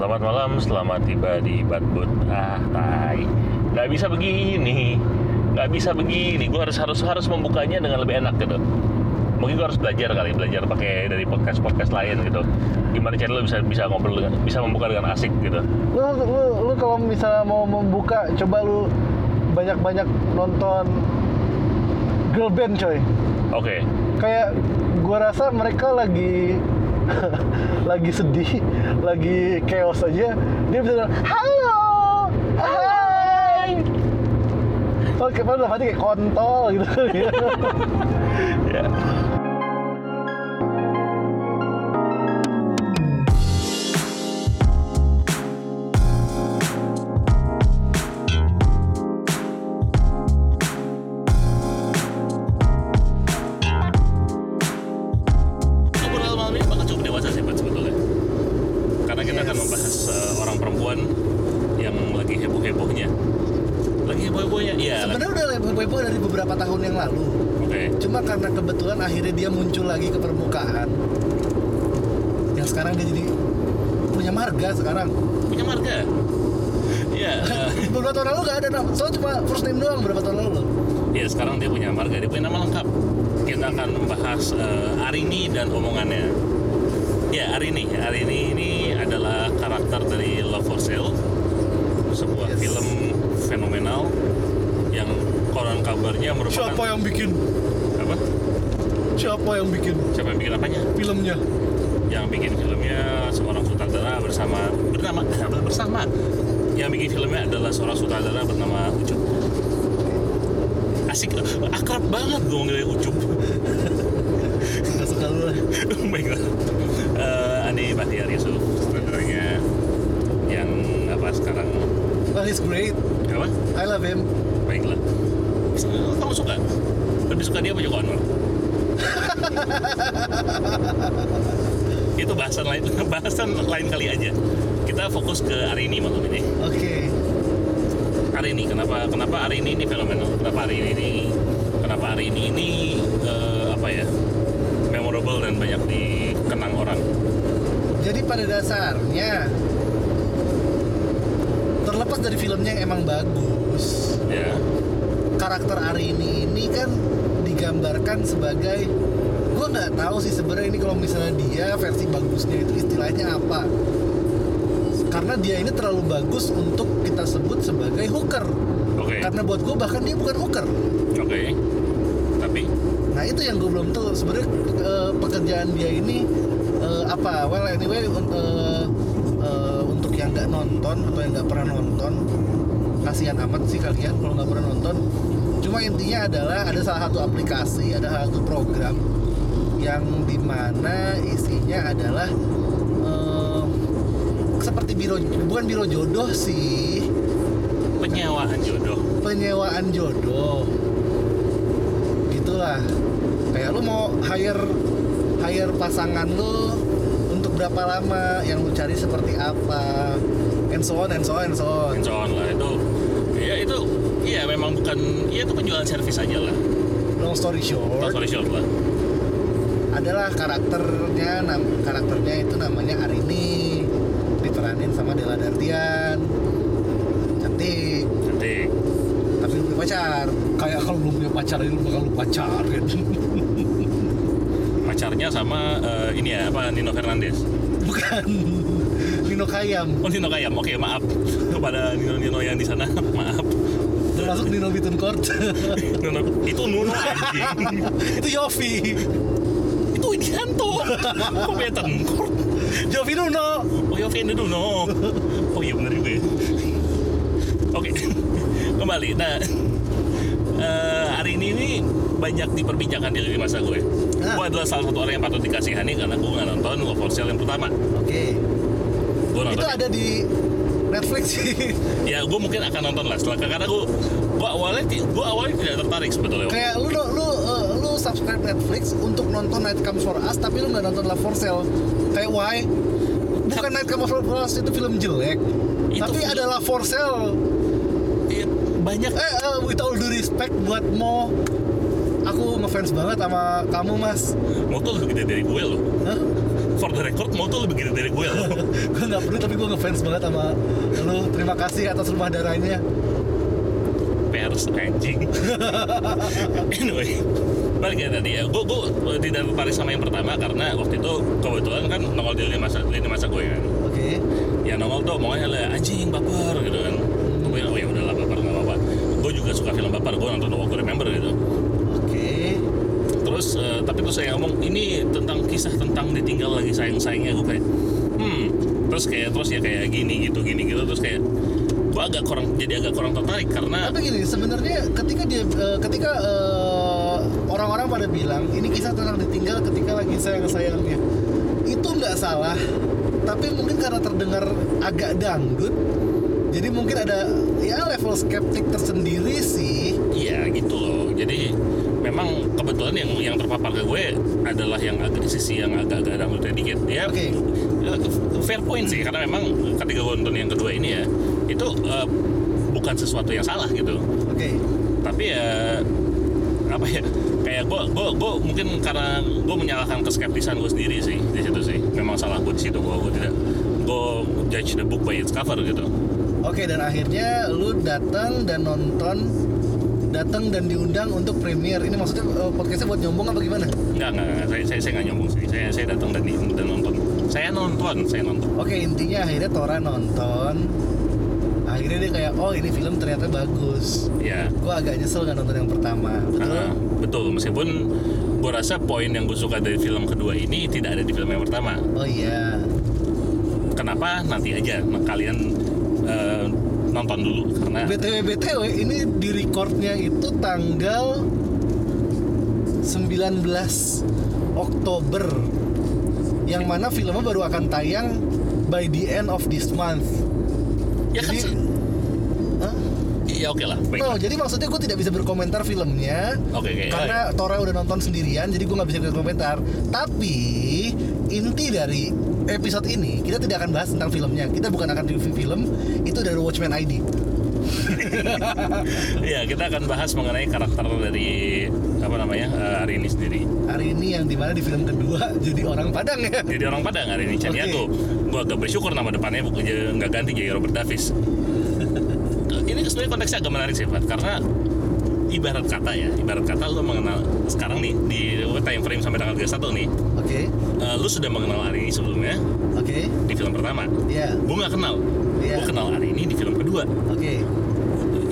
Selamat malam, selamat tiba di Batbut. Ah, tai. Nggak bisa begini. Nggak bisa begini. Gue harus harus harus membukanya dengan lebih enak gitu. Mungkin gue harus belajar kali, belajar pakai dari podcast podcast lain gitu. Gimana cara lo bisa bisa ngobrol dengan, bisa membuka dengan asik gitu. lu lu, lu kalau misalnya mau membuka coba lu banyak-banyak nonton girl band coy Oke. kayak gua rasa mereka lagi lagi sedih lagi chaos aja dia bisa bilang halo hai padahal dalam hati kayak kontol gitu Ya. Heboh-hebohnya? Iya Sebenarnya udah heboh-heboh dari beberapa tahun yang lalu. Oke Cuma karena kebetulan akhirnya dia muncul lagi ke permukaan. Yang sekarang dia jadi punya marga sekarang. Punya marga? Iya eh, beberapa tahun lalu gak ada nama. Soalnya cuma first name doang beberapa tahun lalu. Iya sekarang dia punya marga, dia punya nama lengkap. Kita akan membahas eh, Arini dan omongannya. Ya Arini, Arini ini adalah karakter dari Love for Sale, sebuah Yes. film fenomenal konon kabarnya merupakan Siapa yang bikin? apa? Siapa yang bikin Siapa yang bikin apanya? filmnya? Yang bikin filmnya seorang sutradara bersama bernama bersama. Yang bikin filmnya adalah seorang sutradara bernama Ucup. Asik, akrab banget gue manggilnya Ucup. Gak suka lu lah. Baiklah. Eh, Andi Bahtiar Yusuf, sebenarnya yang apa sekarang Well, he's great. apa? I love him. Baiklah. Kamu suka? Lebih suka dia apa Joko Anwar? Itu bahasan lain, bahasan lain kali aja. Kita fokus ke Arini malam ini. Oke. Arini, kenapa kenapa Arini ini fenomenal? Kenapa Arini ini kenapa Arini ini eh, apa ya? memorable dan banyak dikenang orang. Jadi pada dasarnya terlepas dari filmnya yang emang bagus, Ya. Karakter Arini ini kan digambarkan sebagai gue nggak tahu sih sebenarnya ini kalau misalnya dia versi bagusnya itu istilahnya apa. Karena dia ini terlalu bagus untuk kita sebut sebagai hooker. Oke. karena buat gue bahkan dia bukan hooker. Oke. Tapi? Nah itu yang gue belum tahu. Sebenarnya eh, pekerjaan dia ini eh, apa? Well anyway eh, eh, untuk yang nggak nonton atau yang nggak pernah nonton kasihan amat sih kalian kalau nggak pernah nonton cuma intinya adalah ada salah satu aplikasi ada salah satu program yang di mana isinya adalah eh, seperti biro bukan biro jodoh sih. Penyewaan jodoh. penyewaan jodoh. Gitulah. Kayak lu mau hire hire pasangan lu untuk berapa lama yang lu cari seperti apa and so on and so on and so on. And so on lah iya memang bukan ya itu penjualan servis aja lah. Long story short Long story short lah. adalah karakternya nam, karakternya itu namanya Arini diperanin sama Della Dartian cantik. Cantik. Tapi belum pacar. Kayak kalau belum punya pacar ini lu bakal lu pacar kan? Pacarnya sama eh, ini ya apa Nino Fernandez bukan. Nino Kayam. Oh Nino Kayam. Oke maaf. Kepada Nino Nino yang di sana maaf termasuk Nino Bittencourt Nino, itu Nuno anjing. Itu Yofi. Itu Widianto. Kok Betancourt Yofi Nuno. Oh ya Fendi Nuno. Oh iya bener juga ya. Oke kembali. Nah eh, hari ini ini banyak diperbincangkan di lini masa gue. Ah. gue adalah salah satu orang yang patut dikasihani karena gue nggak nonton Love for Sale yang pertama. Oke. Gue nonton itu ada di Netflix sih. Ya gue mungkin akan nonton lah setelah karena gue gue awalnya gue awalnya tidak tertarik sebetulnya kayak lu lu uh, lu subscribe Netflix untuk nonton Night Comes for Us tapi lu nggak nonton Love for Sale. Kayak why? Bukan Night Comes for Us itu film jelek. Itu tapi film- ada Love for Sale. Iya, banyak. Eh eh, with all due respect buat Mo aku ngefans banget sama kamu mas. Motor lebih gede dari gue loh. Hah? for the record mau tuh lebih gede dari gue loh. Gue nggak peduli tapi gue ngefans banget sama lu. Terima kasih atas rumah darahnya pers anjing. Anyway balik ya tadi ya. Gue gue tidak tertarik sama yang pertama karena waktu itu kebetulan kan nongol di lini masa lini masa gue kan. Oke. Ya nongol tuh maunya lah anjing baper gitu kan. Gue bilang oh ya udahlah baper nggak apa-apa. Gue juga suka film baper gue nonton waktu remember gitu. Oke. Terus eh, tapi terus saya ngomong ini tentang kisah tentang ditinggal lagi sayang sayangnya gue kayak hmm. Terus kayak terus ya kayak gini gitu gini gitu terus kayak gue agak kurang jadi agak kurang tertarik karena tapi gini sebenarnya ketika dia eh, ketika eh, orang-orang pada bilang ini kisah tentang ditinggal ketika lagi sayang sayangnya itu nggak salah tapi mungkin karena terdengar agak dangdut jadi mungkin ada ya level skeptik tersendiri sih Iya gitu loh. Jadi memang kebetulan yang yang terpapar ke gue adalah yang agak sisi yang agak-agak dangdutnya dikit. Ya Oke. eh, fair point sih karena memang ketika gue nonton yang kedua ini ya itu eh, bukan sesuatu yang salah gitu. oke Tapi ya apa ya kayak gue gue gue mungkin karena gue menyalahkan keskeptisan gue sendiri sih di situ sih memang salah gue di situ gue gue tidak gue judge the book by its cover gitu Oke dan akhirnya lu datang dan nonton datang dan diundang untuk premiere ini maksudnya eh, podcastnya buat nyombong apa gimana? Enggak, enggak, enggak. Saya, saya, saya nggak nyombong sih. Saya, saya datang dan, dan nonton. Saya nonton, saya nonton. Oke intinya akhirnya Tora nonton akhirnya dia kayak oh ini film ternyata bagus Ya, gue agak nyesel nggak nonton yang pertama betul ah, betul. Meskipun gue rasa poin yang gue suka dari film kedua ini tidak ada di film yang pertama. oh iya Kenapa? Nanti aja nah, kalian eh, nonton dulu karena btw btw ini di recordnya itu tanggal 19 Oktober yang mana filmnya baru akan tayang by the end of this month ya kan jadi Hah? Ya oke lah. Baik. Oh, jadi maksudnya gue tidak bisa berkomentar filmnya Oke, oke. karena Tora udah nonton sendirian, jadi gue nggak bisa berkomentar. Tapi inti dari episode ini kita tidak akan bahas tentang filmnya. Kita bukan akan review film, itu dari Watchmen ID. Iya, kita akan bahas mengenai karakter dari apa namanya eh, hari ini sendiri. Hari ini yang di mana di film kedua jadi orang Padang ya. Jadi orang Padang hari ini Caniago. Gue agak bersyukur nama depannya bukan nggak ganti jadi Robert Davis. Ini sebenarnya konteksnya agak menarik sih, Pak, karena ibarat kata ya, ibarat kata lu mengenal sekarang nih di time frame sampai tanggal 31 nih, Oke, eh, lu sudah mengenal hari ini sebelumnya oke, di film pertama. ya, Gue nggak kenal, Iya. gue kenal hari ini di film kedua. oke,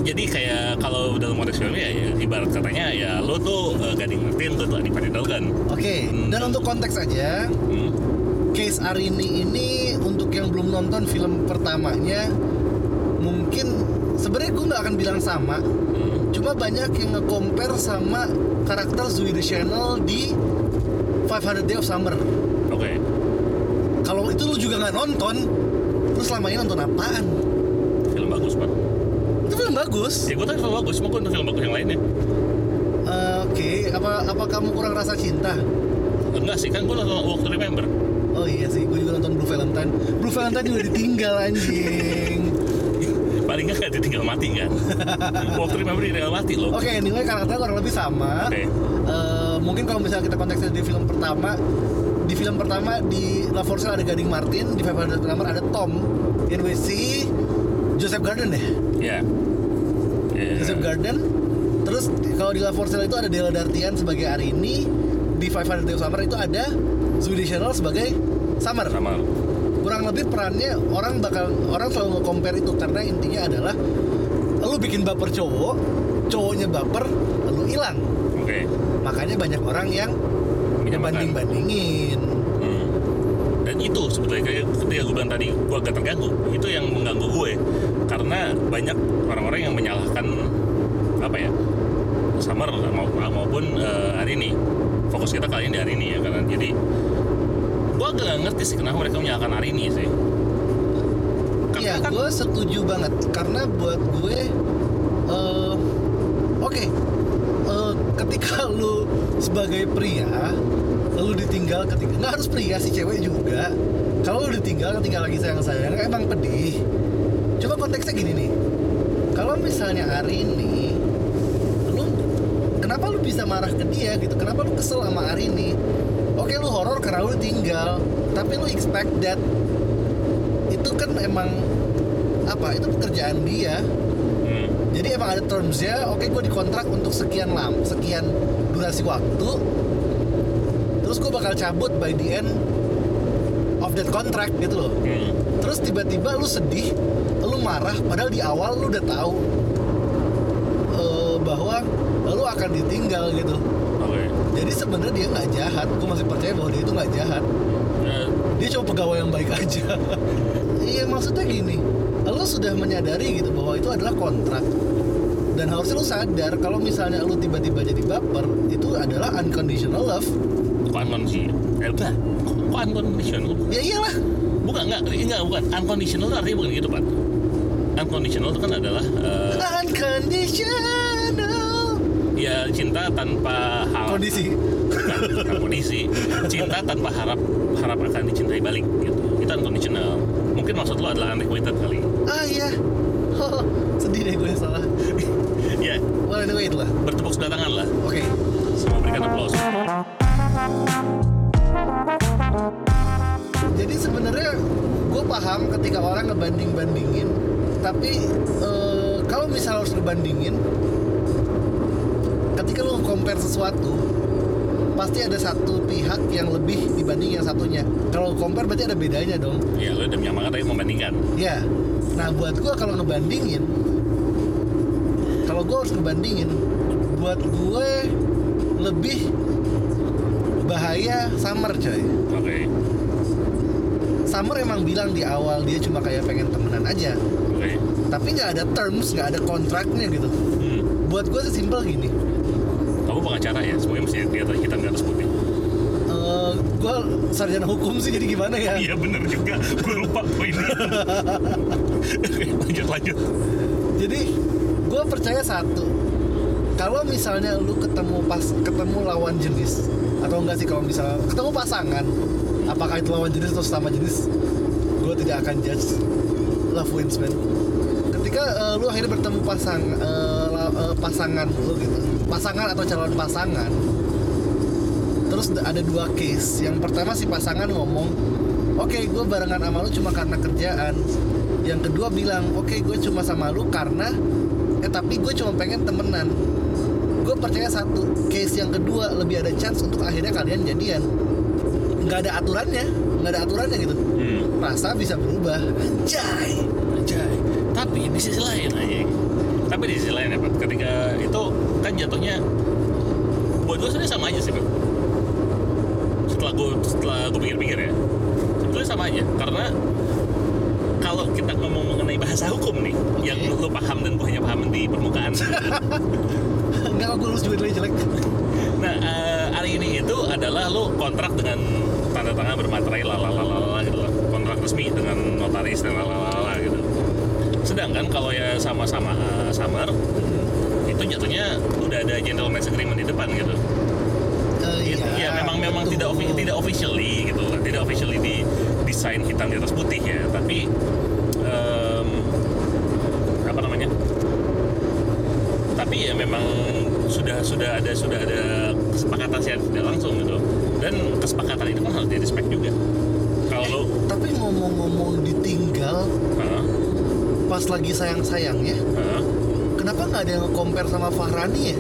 Jadi kayak kalau dalam konteks filmnya ya, ya ibarat katanya ya lo tuh uh, Gading Martin, lo tuh Adipati Dolgan. oke. Hmm. Dan untuk konteks aja, Hmm. case Arini ini untuk yang belum nonton film pertamanya, mungkin sebenarnya gue nggak akan bilang sama, Hmm. Cuma banyak yang nge-compare sama karakter Zooey the Channel di 500 Day of Summer. Oke. Kalau itu lu juga nggak nonton, lu selama ini nonton apaan? Film bagus, Pak. Itu film bagus. Ya gue tahu film bagus, cuma gue nonton film bagus yang lainnya. Eh, Oke, apa apa kamu kurang rasa cinta? Enggak sih, kan gue nonton Walk to Remember. Oh iya sih, gue juga nonton Blue Valentine. Blue Valentine juga ditinggal anjing. Paling nggak kayak ditinggal mati kan. Walk to Remember ditinggal mati loh. Oke, anyway karakternya kurang lebih sama. Oke. Eh, mungkin kalau misalnya kita konteksnya di film pertama, di film pertama di La For Sale ada Gading Martin, di 500 Day of Summer ada Tom. In si Joseph Garden deh. Ya. Ya. Joseph Garden. Terus kalau di La For Sale itu ada Della Dartian sebagai Arini, di 500 Day of Summer itu ada Zoe Deschanel sebagai Summer. Sama. Lebih perannya orang bakal orang selalu nge-compare itu karena intinya adalah lu bikin baper cowok, cowoknya baper, lu hilang. Oke. Makanya banyak orang yang Menyamakan. banding-bandingin. Hmm. Dan itu sebetulnya kayak ketika gue bilang tadi gue agak terganggu itu yang mengganggu gue karena banyak orang-orang yang menyalahkan apa ya Summer mau- maupun eh, hari ini fokus kita kali ini di hari ini ya karena jadi gue nggak ngerti sih kenapa mereka menyalahkan hari ini sih Karena Iya, kan- gue setuju banget karena buat gue, eh, oke, eh, ketika lu sebagai pria, lu ditinggal ketika nggak harus pria si cewek juga. Kalau lu ditinggal ketika lagi sayang sayang, emang pedih. Coba konteksnya gini nih, kalau misalnya hari ini, lu kenapa lu bisa marah ke dia gitu? Kenapa lu kesel sama hari ini? Horor karena lu tinggal, tapi lu expect that itu kan emang apa itu pekerjaan dia Hmm. jadi emang ada termsnya oke gue dikontrak untuk sekian lam sekian durasi waktu terus gue bakal cabut by the end of that contract gitu loh Hmm. terus tiba-tiba lu sedih lu marah padahal di awal lu udah tahu eh, bahwa lu akan ditinggal gitu. Jadi sebenarnya dia nggak jahat gue masih percaya bahwa dia itu nggak jahat Eh, dia cuma pegawai yang baik aja iya maksudnya gini lu sudah menyadari gitu bahwa itu adalah kontrak dan harusnya lu sadar kalau misalnya lu tiba-tiba jadi baper itu adalah unconditional love kok unconditional? Eh, udah. Kok, unconditional? ya iyalah Bukan, enggak, enggak, bukan. Unconditional artinya bukan gitu, Pak. Unconditional itu kan adalah eh, unconditional ya cinta tanpa hal kondisi. Bukan, bukan kondisi. Cinta tanpa harap harap akan dicintai balik gitu. Itu unconditional. Mungkin maksud lo adalah unrequited kali. Ah iya. Oh, sedih deh gue salah. Ya. Well anyway itulah. Bertepuk sebelah tangan lah. Oke. Semua berikan aplaus. Jadi sebenarnya gue paham ketika orang ngebanding bandingin tapi eh, kalau misal harus ngebandingin ketika lu compare sesuatu pasti ada satu pihak yang lebih dibanding yang satunya. Kalau compare berarti ada bedanya dong. Ya lo udah menyamakan tapi membandingkan. Ya nah buat gue kalau ngebandingin kalau gue harus ngebandingin buat gue lebih bahaya summer coy. Oke. Summer emang bilang di awal dia cuma kayak pengen temenan aja. Oke. Tapi nggak ada terms nggak ada kontraknya gitu. Hmm. buat gue sesimpel gini pengacara ya? Semuanya mesti di atas hitam di atas putih. Eh gue sarjana hukum sih jadi gimana ya? Iya bener juga. Gue lupa poinnya. Lanjut lanjut. Jadi gue percaya satu. Kalau misalnya lu ketemu pas ketemu lawan jenis atau enggak sih kalau misalnya ketemu pasangan apakah itu lawan jenis atau sama jenis gue tidak akan judge love wins man ketika eh, lu akhirnya bertemu pasang la- eh, pasangan lu gitu pasangan atau calon pasangan terus ada dua case. Yang pertama si pasangan ngomong oke gue barengan sama lu cuma karena kerjaan. Yang kedua bilang oke gue cuma sama lu karena eh tapi gue cuma pengen temenan. Gue percaya satu case yang kedua lebih ada chance untuk akhirnya kalian jadian. Nggak ada aturannya nggak ada aturannya gitu. Hmm. rasa bisa berubah? Anjay. Anjay. Tapi di sisi lain aja. Tapi di sisi lain ya Pak, ketika itu kan jatuhnya buat gue sebenarnya sama aja sih Pak. Setelah gue setelah gue pikir-pikir ya, sebetulnya sama aja karena kalau kita ngomong mengenai bahasa hukum nih, yang lo paham dan gue hanya paham di permukaan. nggak kok gue lulus juga jelek nah, eh, hari ini itu adalah lo kontrak dengan tanda tangan bermaterai lalalala gitu loh. Kontrak resmi dengan notaris dan lalalala. Sedangkan kalau ya sama-sama eh, summer itu jatuhnya udah ada gentleman's agreement di depan gitu. Eh, ya memang memang betul. tidak offi- tidak officially gitu. Tidak officially di desain hitam di atas putih ya, tapi em, apa namanya? Tapi ya memang sudah sudah ada sudah ada kesepakatan secara tidak langsung gitu. Dan kesepakatan itu kan harus di respect juga. Kalau lo tapi ngomong-ngomong ditinggal? Pas lagi sayang-sayangnya Hah? kenapa nggak ada yang nge-compare sama Fahrani ya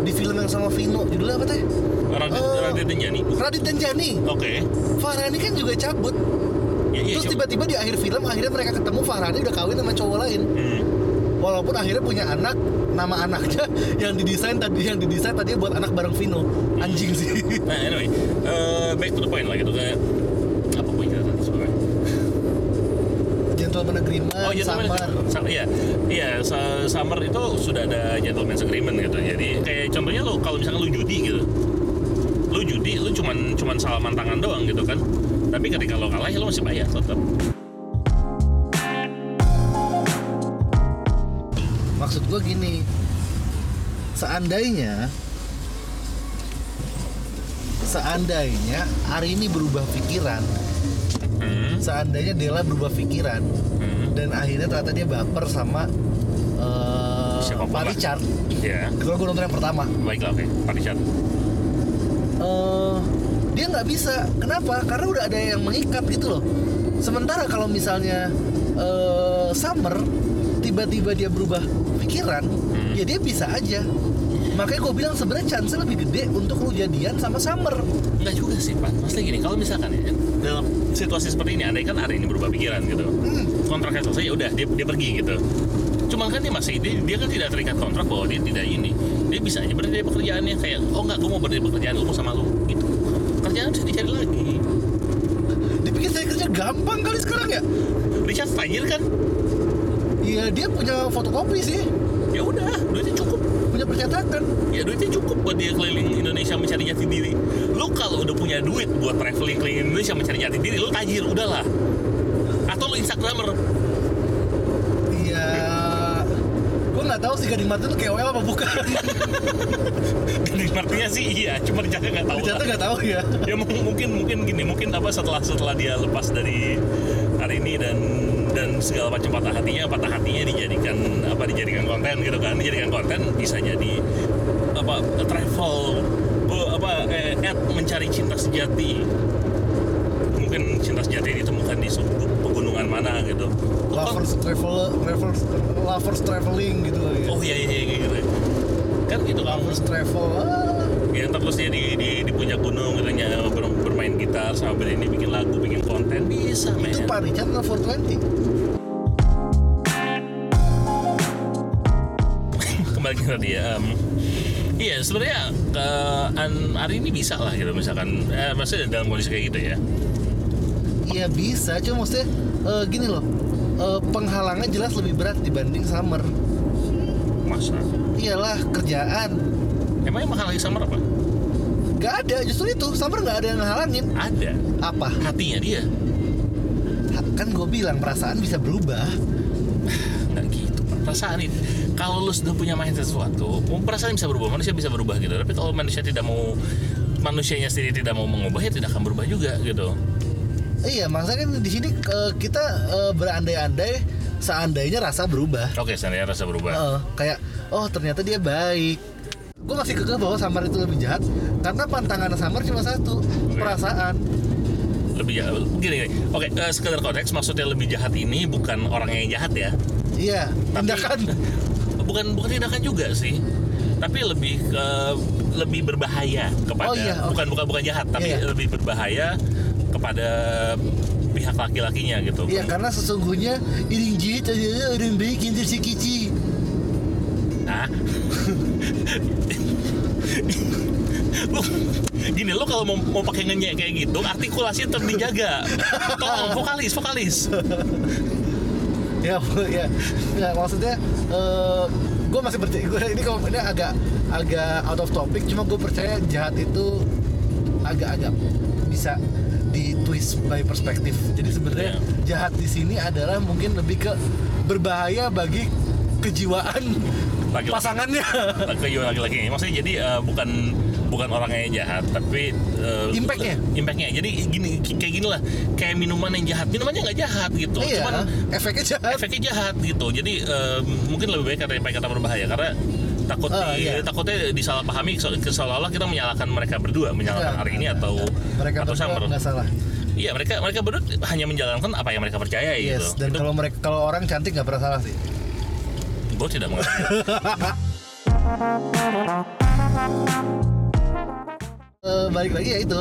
di film yang sama Vino judulnya apa teh Radit, Oh. Radit dan Jani. Radit dan Jani Oke. Fahrani kan juga cabut Ya, iya, terus tiba-tiba di akhir film akhirnya mereka ketemu Fahrani udah kawin sama cowok lain Hmm. walaupun akhirnya punya anak nama anaknya yang didesain tadi yang didesain tadi buat anak bareng Vino anjing sih Nah, anyway, eh, back to the point lah gitu kayak apa poinnya tadi sebenarnya? gentleman agreement Oh, gentleman summer iya, iya. Summer itu sudah ada gentleman's agreement gitu. Jadi kayak contohnya lo kalau misalkan lo judi gitu, lo judi, lo cuman cuman salaman tangan doang gitu kan. Tapi ketika lo kalah, ya lo masih bayar tetap. maksud gue gini seandainya seandainya hari ini berubah pikiran Hmm. seandainya Della berubah pikiran. Dan akhirnya ternyata dia baper sama eh Siapa Pak? Richard. Ya, kebetulan gue nonton yang pertama. Baiklah oke. Pak Richard. eh dia nggak bisa. Kenapa? Karena udah ada yang mengikat gitu loh. Sementara kalau misalnya eh, Summer tiba-tiba dia berubah pikiran ya dia bisa aja. Makanya gue bilang sebenarnya chance lebih gede untuk lu jadian sama Summer. Enggak juga sih Pak. Maksudnya gini Kalau misalkan ya Dalam situasi seperti ini Andai kan hari ini berubah pikiran gitu Kontraknya selesai ya udah dia, dia pergi gitu. Cuman kan dia masih dia, dia kan tidak terikat kontrak bahwa dia tidak ini. Dia bisa aja berhenti pekerjaannya Kayak oh enggak gue mau berhenti pekerjaan Gue mau sama lu gitu. Kerjaan bisa dicari lagi. Dipikir saya kerja gampang kali sekarang ya? Richard Fajir kan? Iya dia punya fotokopi sih. Ya udah Duitnya cukup. Punya percetakan. Ya duitnya cukup buat dia keliling Indonesia mencari jati diri. Lu kalau udah punya duit buat traveling keliling Indonesia mencari jati diri Lu tajir udahlah Atau lu Instagramer Iya gue nggak tahu sih Gading Martin tuh KOL apa bukan Gading Martinnya sih iya, cuma Richardnya nggak tahu. lah. nggak tahu ya Ya mung- mungkin mungkin gini, mungkin apa setelah setelah dia lepas dari hari ini dan dan segala macam patah hatinya, patah hatinya dijadikan apa dijadikan konten gitu kan, dijadikan konten bisa jadi apa travel apa eh, ad mencari cinta sejati. Mungkin cinta sejati ditemukan di suku pegunungan mana gitu. lovers travel lovers lovers traveling gitu kali ya Oh iya iya iya gitu. Kan gitu kan. lovers travel ah. ya terus dia di, di, di puncak gunung gitu ber- bermain gitar sama band ini bikin lagu bikin konten bisa men itu Pak Richard atau 420 kembali ke tadi ya em, iya sebenarnya eh, an- hari ini bisa lah gitu misalkan eh, maksudnya dalam kondisi kayak gitu ya Iya bisa, cuma maksudnya eh, gini loh. Eh, Penghalangnya jelas lebih berat dibanding summer. Masa? Iyalah kerjaan. Emang yang sama apa? Gak ada, justru itu. Summer gak ada yang ngehalangin. Ada. Apa? hatinya dia. Ha- Kan gue bilang perasaan bisa berubah. Nggak gitu perasaan itu kalau lu sudah punya mindset sesuatu perasaan bisa berubah manusia bisa berubah gitu. Tapi kalau manusia tidak mau manusianya sendiri tidak mau mengubah ya tidak akan berubah juga gitu Iya, maksudnya kan di sini eh, kita eh, berandai-andai Seandainya rasa berubah. Oke saya rasa berubah. Heeh, Kayak, oh ternyata dia baik. Gue masih kekeh bahwa Samar itu lebih jahat Karena pantangan Samar cuma satu Perasaan. Lebih jahat gini, gini. oke eh, sekedar konteks maksudnya lebih jahat ini bukan orang yang jahat ya. Iya, Tapi- tindakan. Bukan bukan tindakan juga sih. Tapi lebih ke lebih berbahaya kepada Oh iya, oke. bukan bukan bukan jahat tapi Iya. lebih berbahaya kepada pihak laki-lakinya gitu. Iya karena sesungguhnya Iring jahit adalah orang baik yang tersakiti Hah? lu gini lo kalau mau, mau pakai ngenyek kayak gitu artikulasi tetap dijaga. Tolong vokalis vokalis. Ya, ya, ya maksudnya gue masih percaya gue ini kalau ini agak agak out of topic cuma gue percaya jahat itu agak-agak bisa twist by perspektif. Jadi sebenarnya jahat di sini adalah mungkin lebih ke berbahaya bagi kejiwaan Laki-laki. pasangannya. Laki laki-laki. Ini maksudnya jadi eh, bukan bukan orangnya yang jahat tapi eh, Impactnya? impactnya. Jadi gini kayak gini lah. Kayak minuman yang jahat. Minumannya nggak jahat gitu. Iya cuman efeknya jahat. efeknya jahat gitu. Jadi eh, mungkin lebih baik kata kata berbahaya. Karena takut Ah, di, iya. takutnya disalahpahami seolah-olah kita menyalahkan mereka berdua. Menyalahkan hari ini enggak, atau mereka atau berdua nggak salah iya mereka mereka berdua hanya menjalankan apa yang mereka percaya yes gitu. dan Itu kalau mereka kalau orang cantik nggak pernah salah sih. Gue tidak mengerti. Eh, balik lagi ya itu.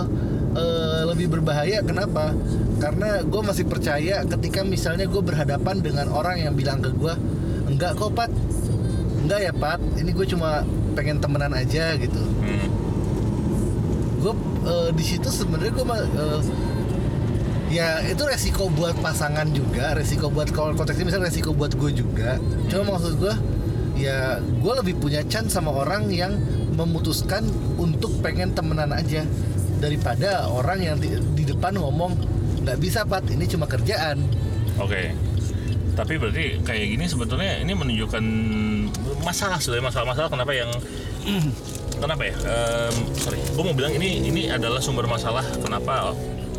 Eh, lebih berbahaya kenapa? Karena gue masih percaya ketika misalnya gue berhadapan dengan orang yang bilang ke gue enggak kok pat. Enggak ya pat. Ini gue cuma pengen temenan aja gitu. Hmm. gue eh, di situ sebenarnya gue ya itu resiko buat pasangan juga resiko buat kalau konteksnya misalnya resiko buat gue juga cuma maksud gue ya gue lebih punya chance sama orang yang memutuskan untuk pengen temenan aja daripada orang yang di, di depan ngomong nggak bisa pat ini cuma kerjaan Oke. Tapi berarti kayak gini sebetulnya ini menunjukkan masalah sebenarnya masalah-masalah kenapa yang kenapa ya? Em, sorry, gue mau bilang ini ini adalah sumber masalah kenapa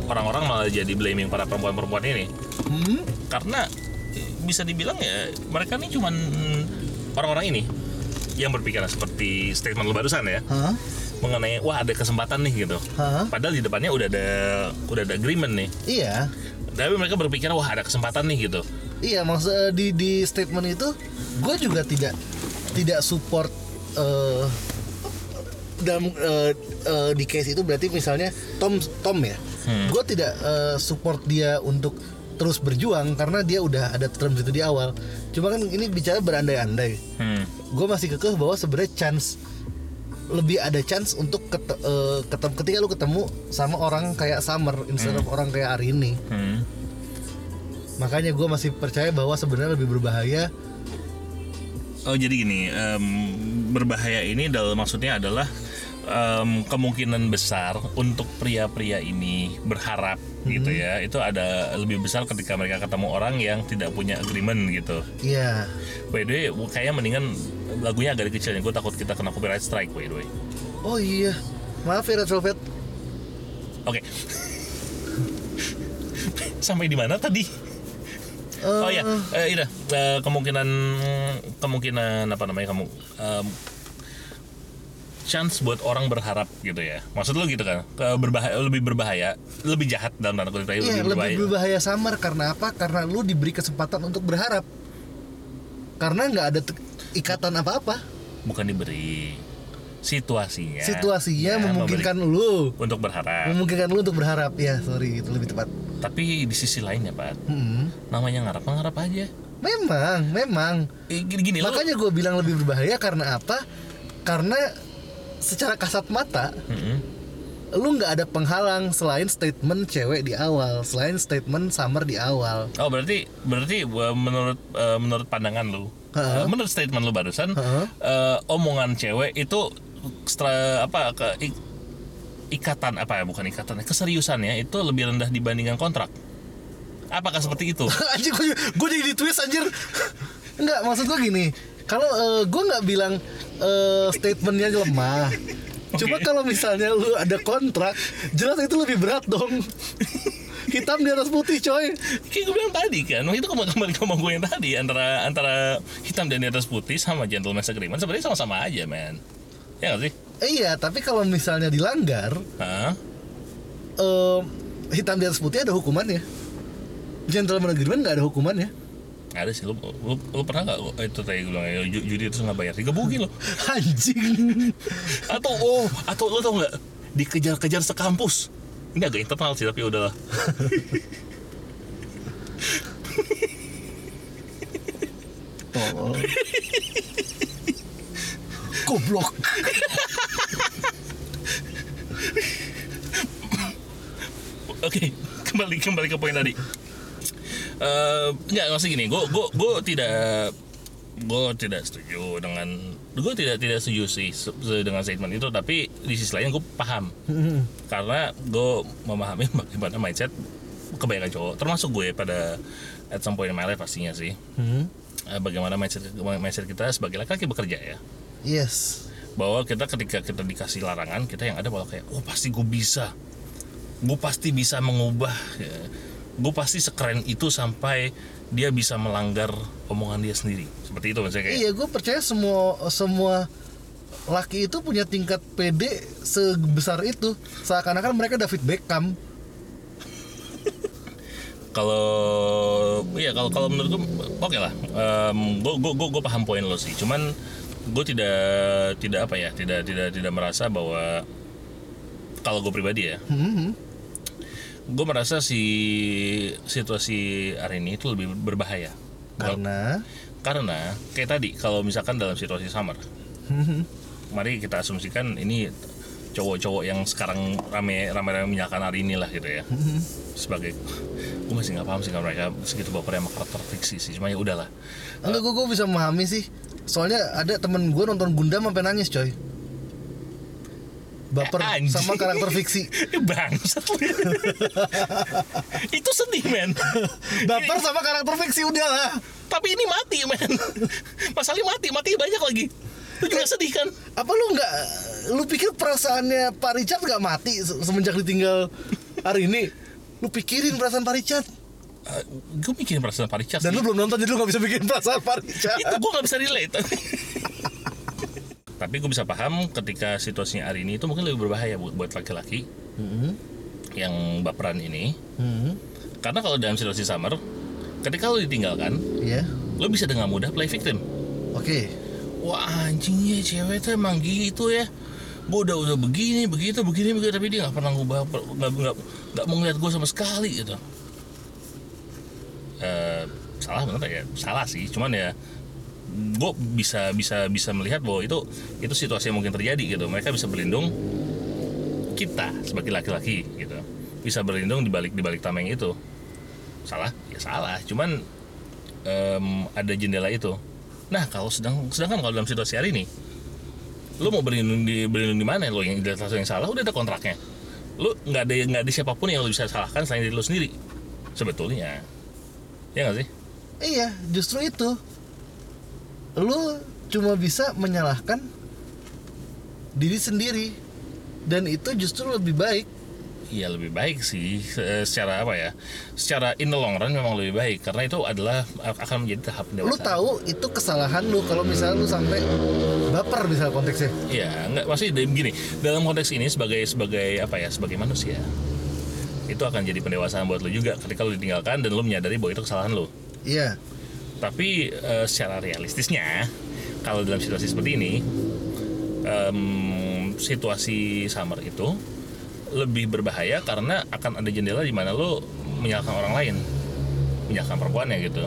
orang-orang malah jadi blaming para perempuan-perempuan ini. hmm? Karena bisa dibilang ya mereka ini cuman orang-orang ini yang berpikiran seperti statement lo barusan ya. Hah? mengenai wah ada kesempatan nih gitu. Hah? Padahal di depannya udah ada udah ada agreement nih. Iya, Tapi mereka berpikir wah ada kesempatan nih gitu. iya maksud eh, di di statement itu gue juga tidak tidak support eh dalam eh, eh, di case itu berarti misalnya Tom Tom ya, Hmm. gue tidak eh, support dia untuk terus berjuang karena dia udah ada terms itu di awal. Cuma kan ini bicara berandai-andai. Hmm. gue masih kekeh bahwa sebenarnya chance lebih ada chance untuk ket, eh, ketem- ketika lu ketemu sama orang kayak Summer instead of orang kayak hari ini Hmm. makanya gue masih percaya bahwa sebenarnya lebih berbahaya Oh jadi gini, em, berbahaya ini dalam maksudnya adalah em, kemungkinan besar untuk pria-pria ini berharap gitu ya, itu ada lebih besar ketika mereka ketemu orang yang tidak punya agreement gitu. Iya. By the way, kayaknya mendingan lagunya agak kecil nih, gue takut kita kena copyright strike by the way. oh iya. Maaf ya Red Velvet. Oke. Sampai di mana tadi? Eh, Oh ya, eh, ini eh, kemungkinan kemungkinan apa namanya kamu? Em, chance buat orang berharap gitu ya. Maksud lu gitu kan? Ke berbahaya lebih berbahaya, lebih jahat dalam tanda kutip tadi, iya lebih lebih berbahaya. berbahaya Summer karena apa karena lu diberi kesempatan untuk berharap karena nggak ada ikatan apa-apa Bukan diberi situasinya. situasinya ya, memungkinkan lu untuk berharap. memungkinkan lu untuk berharap ya sorry itu lebih tepat Tapi di sisi lainnya, Pak, Hmm. namanya ngarap, ngarap aja. memang memang Eh, gini, gini Makanya gue bilang lebih berbahaya karena apa? Karena secara kasat mata Mm-mm. lu nggak ada penghalang selain statement cewek di awal, selain statement summer di awal. Oh berarti berarti uh, menurut uh, menurut pandangan lu, uh, menurut statement lu barusan, Ha-ha. uh, omongan cewek itu stra, apa ke ik- ikatan apa ya bukan ikatan keseriusannya itu lebih rendah dibandingkan kontrak. Apakah seperti itu? anjir gue gue jadi di twist anjir. Enggak, maksud gue gini. Kalau eh, gue nggak bilang eh, statementnya lemah. Cuma Oke. kalau misalnya lu ada kontrak, jelas itu lebih berat dong. Hitam di atas putih, coy. Kayak gue bilang tadi kan, itu kembali ke gue yang tadi antara antara hitam dan di atas putih sama gentleman's agreement sebenarnya sama-sama aja, man. Ya nggak sih? Eh, iya, tapi kalau misalnya dilanggar, Hah? eh, hitam di atas putih ada hukumannya. Gentleman agreement nggak ada hukumannya. Ada sih, lu, lu, lu pernah nggak itu tadi gue bilang ju- judi itu nggak bayar, digebukin lo. Anjing. atau oh atau lo tau nggak dikejar-kejar sekampus ini agak internal sih tapi udahlah Tolol. Goblok. oke kembali kembali ke poin tadi Eh nggak maksud gini gue gue gue tidak gue tidak setuju dengan gue tidak tidak setuju sih dengan statement itu tapi di sisi lain gue paham karena gue memahami bagaimana mindset kebanyakan cowok termasuk gue pada at some point in my life pastinya sih Hmm. Eh, bagaimana mindset mindset kita sebagai laki-laki bekerja ya Yes. bahwa kita ketika kita dikasih larangan kita yang ada malah kayak oh pasti gue bisa gue pasti bisa mengubah ya. Gue pasti sekeren itu sampai dia bisa melanggar omongan dia sendiri seperti itu maksudnya kayak Iya, gue percaya semua semua laki itu punya tingkat PD sebesar itu. Seakan-akan mereka David Beckham. kalau iya kalau kalau menurut gue oke lah gue gue gue gue paham poin lo sih cuman gue tidak tidak apa ya tidak tidak tidak merasa bahwa kalau gue pribadi ya Hmm. Gue merasa si situasi hari ini itu lebih berbahaya. Karena? Karena kayak tadi kalau misalkan dalam situasi summer. Hmm. mari kita asumsikan ini cowok-cowok yang sekarang rame rame rame menyalakan hari ini lah gitu ya. Sebagai gue masih nggak paham sih kalau mereka segitu baper sama karakter fiksi sih. Cuma ya udahlah. Enggak gue bisa memahami sih. Soalnya ada temen gue nonton Gundam sampai nangis, coy. Baper Eh, anjing. sama karakter fiksi. bangsat itu sedih men Baper sama karakter fiksi udah lah. tapi ini mati men masalahnya mati mati banyak lagi lu juga sedih kan Apa lu nggak lu pikir perasaannya Pak Richard nggak mati se- semenjak ditinggal hari ini? Lu pikirin perasaan Pak Richard. gue mikirin perasaan Pak Richard Dan sih. lu belum nonton jadi lu gak bisa bikin perasaan Pak Richard itu gue gak bisa relate tapi gue bisa paham ketika situasinya hari ini itu mungkin lebih berbahaya buat buat laki-laki Mhm. yang baperan ini Mhm. karena kalau dalam situasi summer ketika lo ditinggalkan Iya. lo bisa dengan mudah play victim Oke. wah anjing ya cewek tuh emang gitu ya gue udah udah begini begitu begini begitu tapi dia nggak pernah ngubah nggak nggak nggak mau ngeliat gue sama sekali gitu Eh, salah bener ya salah sih cuman ya gue bisa bisa bisa melihat bahwa itu itu situasi yang mungkin terjadi gitu. Mereka bisa berlindung kita sebagai laki-laki gitu. Bisa berlindung di balik di balik tameng itu. Salah? Ya salah. Cuman em, ada jendela itu. Nah kalau sedang sedangkan kalau dalam situasi hari ini lu mau berlindung di berlindung di mana? Lo yang jelas yang salah udah ada kontraknya. Lu nggak ada nggak ada siapa pun yang lu bisa salahkan selain diri lu sendiri. Sebetulnya. Ya nggak sih? Iya, justru itu. Lu cuma bisa menyalahkan diri sendiri. Dan itu justru lebih baik. Iya lebih baik sih Se- secara apa ya secara in the long run memang lebih baik karena itu adalah akan menjadi tahap Lu pendewasaan. tahu itu kesalahan lu kalau misalnya lu sampai baper misalnya konteksnya. Iya, enggak masih begini. Dalam konteks ini sebagai sebagai apa ya? Sebagai manusia. Itu akan jadi pendewasaan buat lu juga ketika lu ditinggalkan dan lu menyadari bahwa itu kesalahan lu. Iya. Tapi eh, secara realistisnya kalau dalam situasi seperti ini em, situasi summer itu lebih berbahaya karena akan ada jendela di mana lu menyalahkan orang lain. Menyalahkan perempuannya gitu.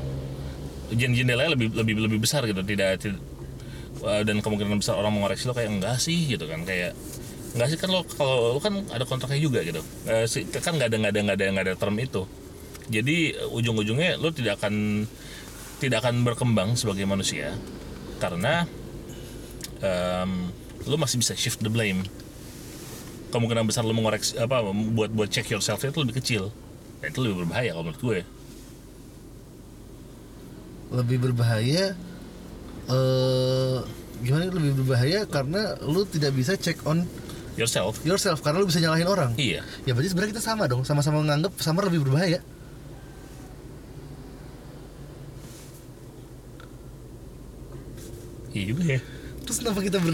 Jen jendelanya lebih lebih lebih besar gitu, tidak, tidak Uh, dan kemungkinan besar orang mengoreksi lo kayak enggak sih gitu kan kayak enggak sih kan lo kalau lo kan ada kontraknya juga gitu Eh, si- kan nggak ada nggak ada nggak ada nggak ada term itu jadi uh, ujung-ujungnya lo tidak akan tidak akan berkembang sebagai manusia karena em, lo masih bisa shift the blame. Kemungkinan besar lo mengoreksi apa buat buat check yourself itu lebih kecil. Dan itu lebih berbahaya kalau menurut gue. Lebih berbahaya eh gimana lebih berbahaya? Karena lu tidak bisa check on yourself. yourself karena lu bisa nyalahin orang. iya. Ya berarti sebenarnya kita sama dong, sama-sama menganggap summer lebih berbahaya. Iya juga ya Terus kenapa kita ber...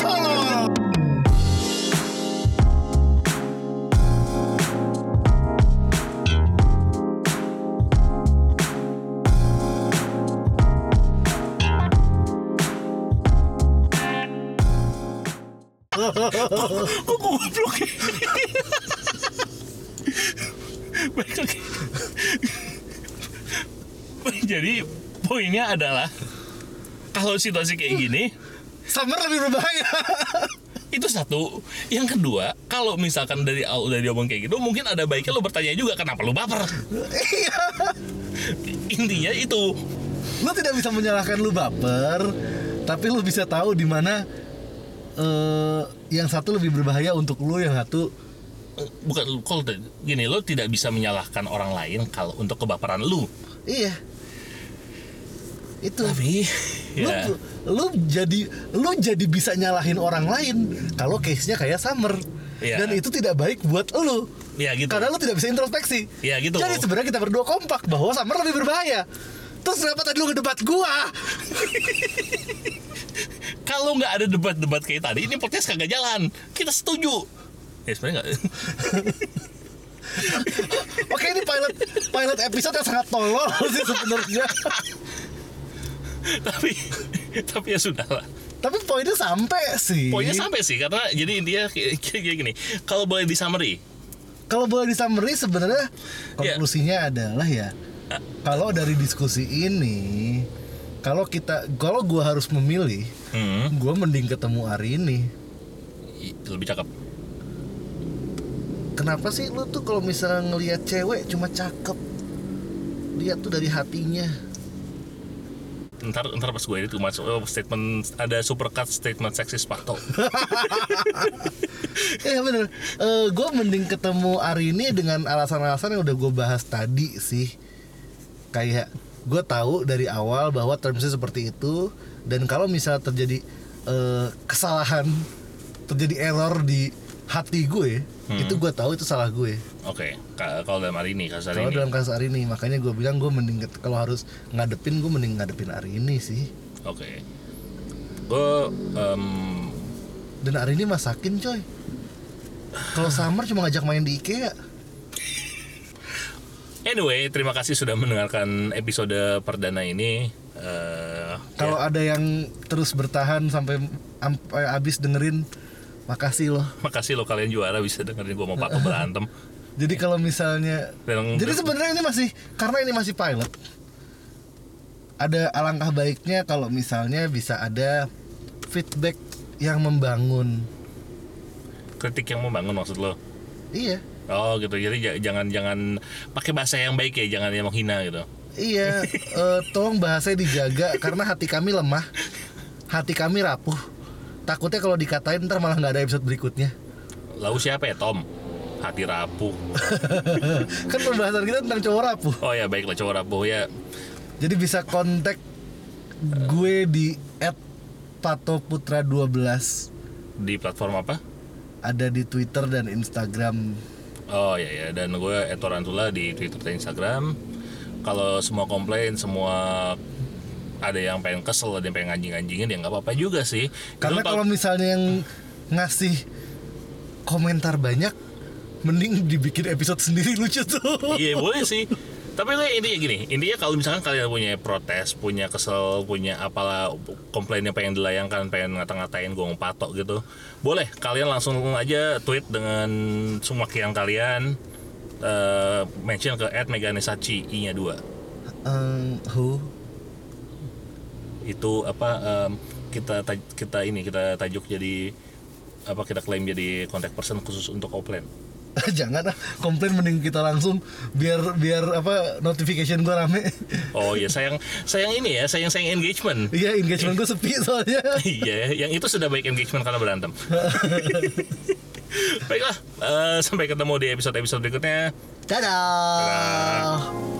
Tolong! Kok goblok ya? Jadi poinnya adalah kalau situasi kayak gini Summer lebih berbahaya. itu satu. Yang kedua, kalau misalkan dari awal udah diomong kayak gitu, mungkin ada baiknya lo bertanya juga kenapa lo baper. Iya. Intinya itu. lu tidak bisa menyalahkan lu baper, tapi lu bisa tahu di mana eh yang satu lebih berbahaya untuk lu, yang satu Bukan kalau gini, lo tidak bisa menyalahkan orang lain kalau untuk kebaperan lu. iya. Itu. Tapi lu, ya lu jadi lu jadi bisa nyalahin orang lain kalau case-nya kayak Summer. Iya. Dan itu tidak baik buat lu. ya gitu. Karena lu tidak bisa introspeksi. Iya, gitu. Jadi sebenarnya kita berdua kompak bahwa Summer lebih berbahaya. Terus kenapa tadi lu ngedebat gua? kalau nggak ada debat-debat kayak tadi ini podcast kagak jalan kita setuju ya sebenarnya nggak Oke ini pilot pilot episode yang sangat tolol sih sebenarnya. tapi tapi ya sudah lah Tapi poinnya sampai sih. poinnya sampai sih karena jadi intinya kayak gini kalau boleh di summary Kalau boleh di summary sebenarnya Iya. konklusinya adalah ya kalau dari diskusi ini kalau kita kalau gua harus memilih, hmm, gua mending ketemu hari ini. lebih cakep Kenapa sih lu tuh kalau misalnya ngelihat cewek cuma cakep? Lihat tuh dari hatinya. ntar ntar pas gue itu masuk oh, statement ada supercut statement seksis Parto Ya bener. Eh gue mending ketemu hari ini dengan alasan-alasan yang udah gue bahas tadi sih. Kayak gue tahu dari awal bahwa termsnya seperti itu dan kalau misalnya terjadi eh, kesalahan, terjadi error di hati gue Hmm. itu gue tahu itu salah gue Oke, ka- kalau dalam hari ini kasus hari kalau dalam kasus hari ini makanya gue bilang gue mending kalau harus ngadepin gue mending ngadepin hari ini sih Oke. Gue em, dan hari ini masakin coy kalau summer cuma ngajak main di IKEA Anyway, terima kasih sudah mendengarkan episode perdana ini. Eh, kalau ya, ada yang terus bertahan sampai sampai habis dengerin makasih loh makasih lo kalian juara bisa dengerin gue mau patung berantem. jadi kalau misalnya Dan- jadi sebenarnya ini masih karena ini masih pilot ada alangkah baiknya kalau misalnya bisa ada feedback yang membangun kritik yang membangun maksud lo. iya Oh gitu. Jadi jangan jangan pakai bahasa yang baik ya, jangan yang menghina gitu. Iya, eh, tolong bahasanya dijaga karena hati kami lemah, hati kami rapuh. Takutnya kalau dikatain ntar malah nggak ada episode berikutnya. Lalu siapa ya Tom? Hati rapuh. kan pembahasan kita tentang cowok rapuh. Oh ya baiklah cowok rapuh ya. Jadi bisa kontak gue di @patoputra12 Di platform apa? ada di Twitter dan Instagram. Oh ya ya dan gue Eto Rantula di Twitter dan Instagram. Kalau semua komplain, semua ada yang pengen kesel, ada yang pengen anjing-anjingin ya nggak apa-apa juga sih. Karena kalau misalnya yang ngasih komentar banyak, mending dibikin episode sendiri lucu tuh. Iya boleh sih. Tapi itu intinya gini, intinya kalau misalkan kalian punya protes, punya kesel, punya apalah komplain yang pengen dilayangkan, pengen ngata-ngatain gue patok gitu, boleh kalian langsung aja tweet dengan semua kian kalian, eh, mention ke @meganesachi i-nya 2 Um, who? Itu apa em, kita kita ini kita tajuk jadi apa kita klaim jadi contact person khusus untuk offline Jangan ah, komplain mending kita langsung biar biar apa notification gua rame. oh iya sayang sayang ini ya sayang sayang engagement Iya engagement gue sepi soalnya. iya yang itu sudah baik engagement karena berantem baiklah eh, sampai ketemu di episode episode berikutnya Dadah.